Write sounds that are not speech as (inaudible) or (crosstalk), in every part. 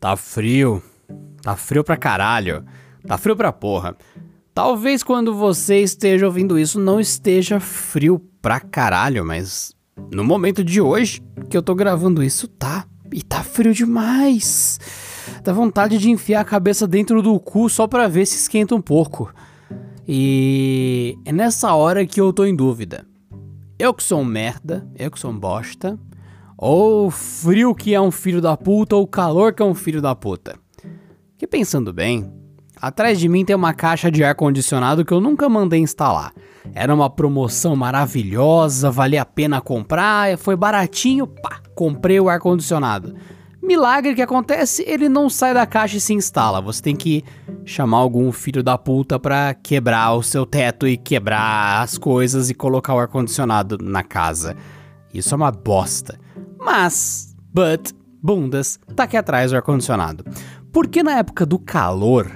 Tá frio. Tá frio pra caralho. Tá frio pra porra. Talvez quando você esteja ouvindo isso não esteja frio pra caralho, mas no momento de hoje que eu tô gravando isso, tá. E tá frio demais. Dá vontade de enfiar a cabeça dentro do cu só pra ver se esquenta um pouco. E é nessa hora que eu tô em dúvida. Eu que sou um merda, eu que sou um bosta, ou frio que é um filho da puta, ou calor que é um filho da puta. Que pensando bem, atrás de mim tem uma caixa de ar-condicionado que eu nunca mandei instalar. Era uma promoção maravilhosa, valia a pena comprar, foi baratinho, pá, comprei o ar-condicionado. Milagre que acontece, ele não sai da caixa e se instala. Você tem que chamar algum filho da puta pra quebrar o seu teto e quebrar as coisas e colocar o ar-condicionado na casa. Isso é uma bosta. Mas, but, bundas, tá aqui atrás o ar-condicionado. Porque na época do calor,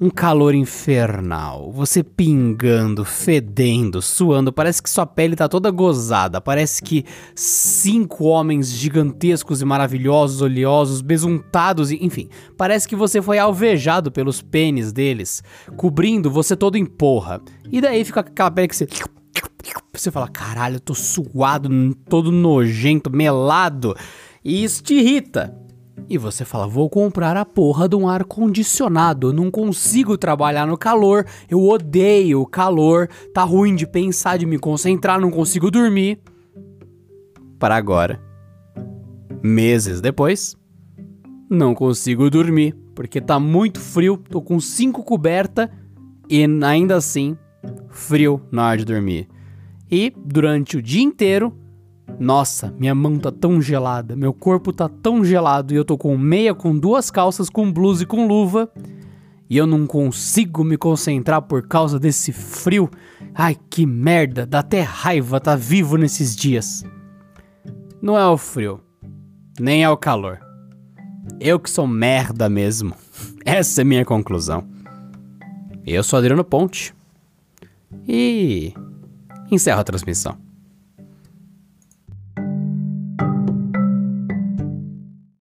um calor infernal, você pingando, fedendo, suando, parece que sua pele tá toda gozada, parece que cinco homens gigantescos e maravilhosos, oleosos, besuntados, enfim, parece que você foi alvejado pelos pênis deles, cobrindo você todo em porra. E daí fica aquela pele que você você fala, caralho, eu tô suado, todo nojento, melado, e isso te irrita. E você fala: vou comprar a porra de um ar-condicionado. Não consigo trabalhar no calor. Eu odeio o calor. Tá ruim de pensar, de me concentrar, não consigo dormir. Para agora. Meses depois, não consigo dormir. Porque tá muito frio, tô com cinco cobertas e ainda assim, frio na hora de dormir. E durante o dia inteiro, nossa, minha mão tá tão gelada, meu corpo tá tão gelado e eu tô com meia, com duas calças, com blusa e com luva. E eu não consigo me concentrar por causa desse frio. Ai, que merda, dá até raiva tá vivo nesses dias. Não é o frio, nem é o calor. Eu que sou merda mesmo. (laughs) Essa é minha conclusão. Eu sou Adriano Ponte. E encerro a transmissão.